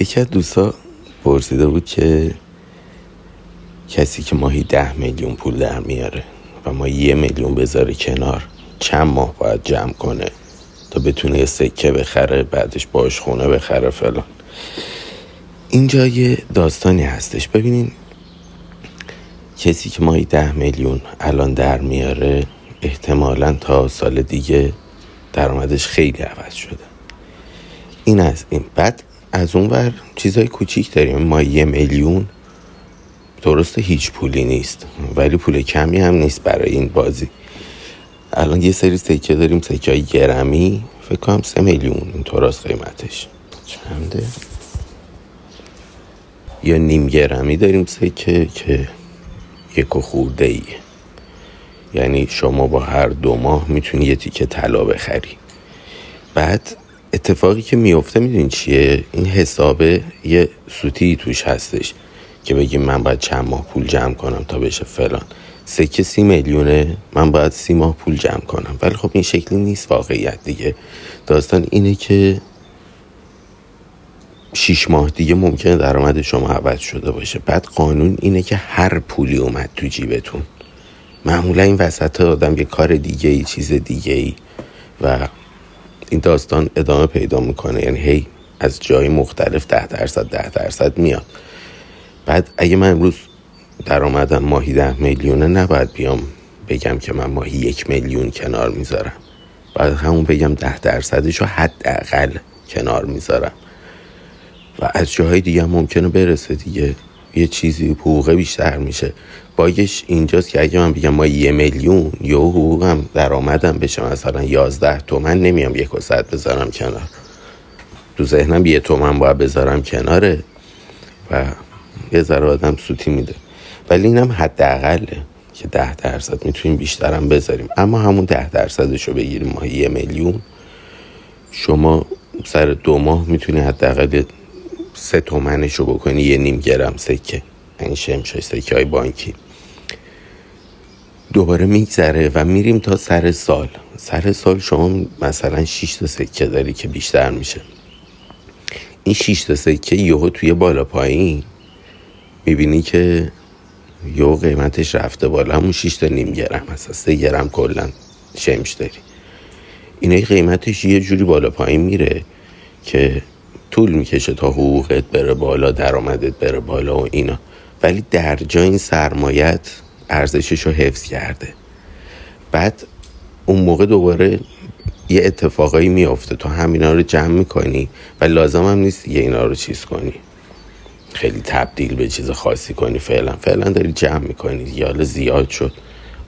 یکی از دوستا پرسیده بود که کسی که ماهی ده میلیون پول در میاره و ما یه میلیون بذاره کنار چند ماه باید جمع کنه تا بتونه یه سکه بخره بعدش باش خونه بخره فلان. اینجا یه داستانی هستش. ببینین کسی که ماهی ده میلیون الان در میاره احتمالا تا سال دیگه درآمدش خیلی عوض شده. این از این. بعد از اون ور چیزای کوچیک داریم. ما یه میلیون. درسته هیچ پولی نیست ولی پول کمی هم نیست برای این بازی. الان یه سری سکه داریم سکه های گرمی. فکر کنم سه میلیون. این طور قیمتش. چنده؟ یا نیم گرمی داریم سکه که یک و خورده ای یعنی شما با هر دو ماه می‌تونی یه تیکه طلا بخری. بعد اتفاقی که میفته می‌دونی چیه؟ این حسابه یه سوتی توش هستش که بگیم من باید چند ماه پول جمع کنم تا بشه فلان. سکه سی میلیونه من باید سی ماه پول جمع کنم. ولی خب این شکلی نیست واقعیت دیگه. داستان اینه که شیش ماه دیگه ممکنه درآمد شما عوض شده باشه. بعد قانون اینه که هر پولی اومد تو جیبتون. معمولا این وسط آدم یه کار دیگه ای چیز دیگه ای و این داستان ادامه پیدا می‌کنه. یعنی هی از جای مختلف ده درصد ده درصد میاد. بعد اگه من امروز درآمدم ماهی ده میلیونه نباید بیام بگم که من ماهی یک میلیون کنار می‌ذارم. بعد همون بگم ده درصدش رو حداقل کنار می‌ذارم. و از جاهای دیگه هم ممکنه برسه دیگه. یه چیزی حقوقه بیشتر میشه. باگش اینجاست که اگه من بگم ما یه میلیون یا حقوقم درآمدم بشه مثلا یازده تومن نمیام یک و صد بذارم کنار. تو ذهنم یه تومن باید بذارم کناره و یه ذره آدم سوتی میده. ولی اینم حداقله که ده درصد می‌تونیم بیشترم بذاریم. اما همون ده درصدش رو بگیریم. ما یه میلیون شما سر دو ماه می‌تونی حداقل سه تومنش رو بکنی یه نیم گرم سکه. این شمشه سکه های بانکی. دوباره میگذره و میریم تا سر سال. سر سال شما مثلا 6 تا سکه داری که بیشتر میشه. این 6 تا سکه یهو توی بالا پایین می‌بینی که یهو قیمتش رفته بالا. همون 6 تا نیم گرم مثلا 3 گرم کلا شمش داری. اینه قیمتش یه جوری بالا پایین میره که طول می‌کشه تا حقوقت بره بالا درآمدت بره بالا و اینا. ولی در جای این سرمایت ارزشش رو حفظ کرده. بعد اون موقع دوباره یه اتفاقایی میافته. تو همینا رو جمع می‌کنی و لازم هم نیست یه اینا رو چیز کنی. خیلی تبدیل به چیز خاصی کنی. فعلا فعلا داری جمع می‌کنی. یال زیاد شد.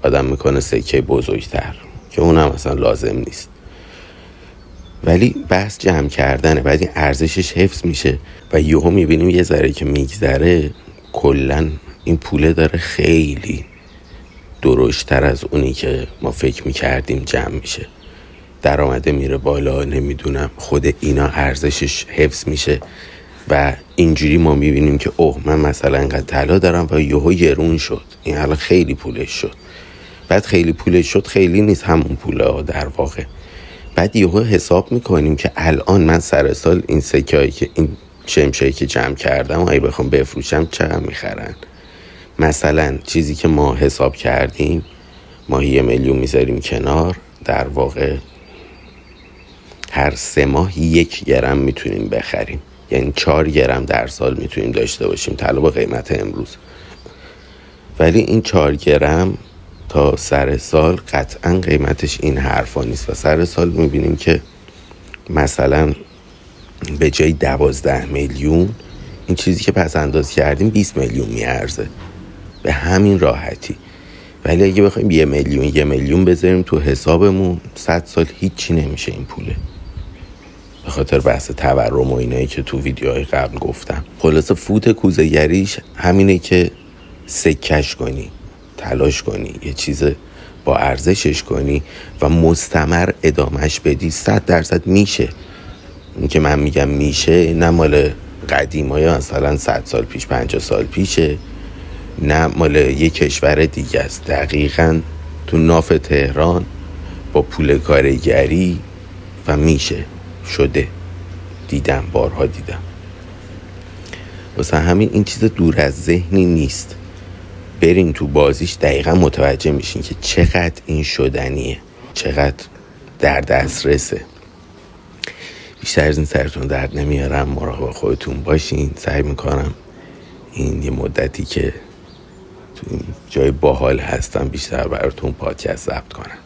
آدم می‌کنه سکه بزرگتر که اونم اصلا لازم نیست. ولی بحث جمع کردنه. بعد این ارزشش حفظ میشه و یهو می‌بینیم یه ذره که میگذره کلا این پوله داره خیلی درشتر از اونی که ما فکر می‌کردیم جمع میشه. درآمده میره بالا نمی‌دونم خود اینا ارزشش حفظ میشه و اینجوری ما می‌بینیم که اوه من مثلا انقدر طلا دارم و یهو گرون شد. این حالا خیلی پولش شد. بعد خیلی پولش شد خیلی نیست همون پوله در واقع. بعد یهو حساب می‌کنیم که الان من سر سال این سکه که این شمشایی که جمع کردم اگه بخوام بفروشم چقدر می‌خرن؟ مثلا چیزی که ما حساب کردیم ما یه میلیون می‌ذاریم کنار در واقع هر سه ماه یک گرم می‌تونیم بخریم. یعنی چهار گرم در سال می‌تونیم داشته باشیم طلا با قیمت امروز. ولی این چهار گرم تا سر سال قطعا قیمتش این حرفا نیست و سر سال می‌بینیم که مثلا به جای دوازده میلیون این چیزی که پس انداز کردیم 20 میلیون میارزه. به همین راحتی. ولی اگه بخوایم یه میلیون یه میلیون بذاریم تو حسابمون صد سال هیچی نمیشه این پوله. به خاطر بحث تورم و اینایی که تو ویدیوهای قبل گفتم. خلاصه فوت کوزگریش همینه که سکش کنی تلاش کنی یه چیز با ارزشش کنی و مستمر ادامش بدی. صد درصد میشه. این که من میگم میشه نه مال قدیم های مثلا صد سال پیش پنجاه سال پیشه. نه مال یه کشور دیگه است. دقیقا تو ناف تهران با پول کارگری و میشه شده. دیدم بارها دیدم. واسه همین این چیز دور از ذهنی نیست. برین تو بازیش دقیقا متوجه میشین که چقدر این شدنیه. چقدر در دسترسه. بیشتر از این سرتون درد نمیارم. مراقب خودتون باشین. سعی می‌کنم این یه مدتی که تو این جای باحال هستم بیشتر براتون پادکست ضبط کنم.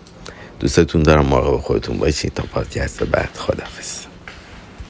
دوستتون دارم مراقب خودتون باشین تا پادکست بعد. خدافز